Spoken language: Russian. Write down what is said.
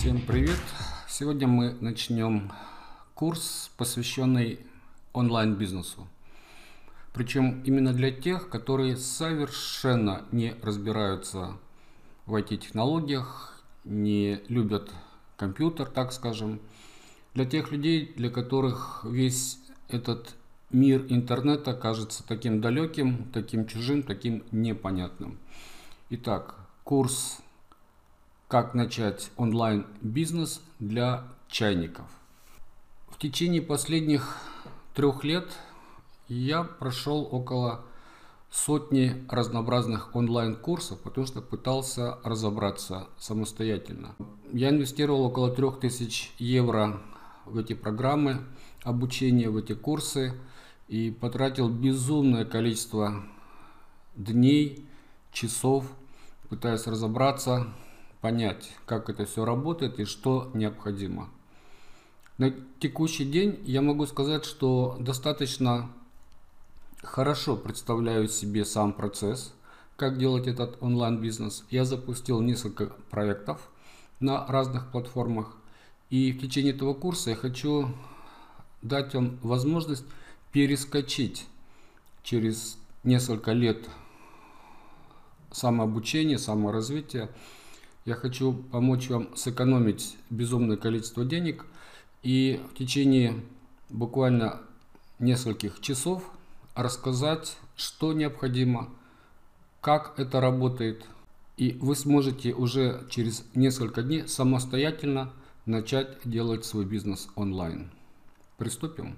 Всем привет! Сегодня мы начнем курс, посвященный онлайн-бизнесу. Причем именно для тех, которые совершенно не разбираются в IT-технологиях, не любят компьютер, так скажем. Для тех людей, для которых весь этот мир интернета кажется таким далеким, таким чужим, таким непонятным. Итак, курс «Как начать онлайн-бизнес для чайников». В течение последних трех лет я прошел около сотни разнообразных онлайн-курсов, потому что пытался разобраться самостоятельно. Я инвестировал около 3000 евро в эти программы обучения, в эти курсы и потратил безумное количество дней, часов, пытаясь разобраться, понять, как это все работает и что необходимо. На текущий день я могу сказать, что достаточно хорошо представляю себе сам процесс, как делать этот онлайн-бизнес. Я запустил несколько проектов на разных платформах. И в течение этого курса я хочу дать вам возможность перескочить через несколько лет самообучения, саморазвития. Я хочу помочь вам сэкономить безумное количество денег и в течение буквально нескольких часов рассказать, что необходимо, как это работает. И вы сможете уже через несколько дней самостоятельно начать делать свой бизнес онлайн. Приступим.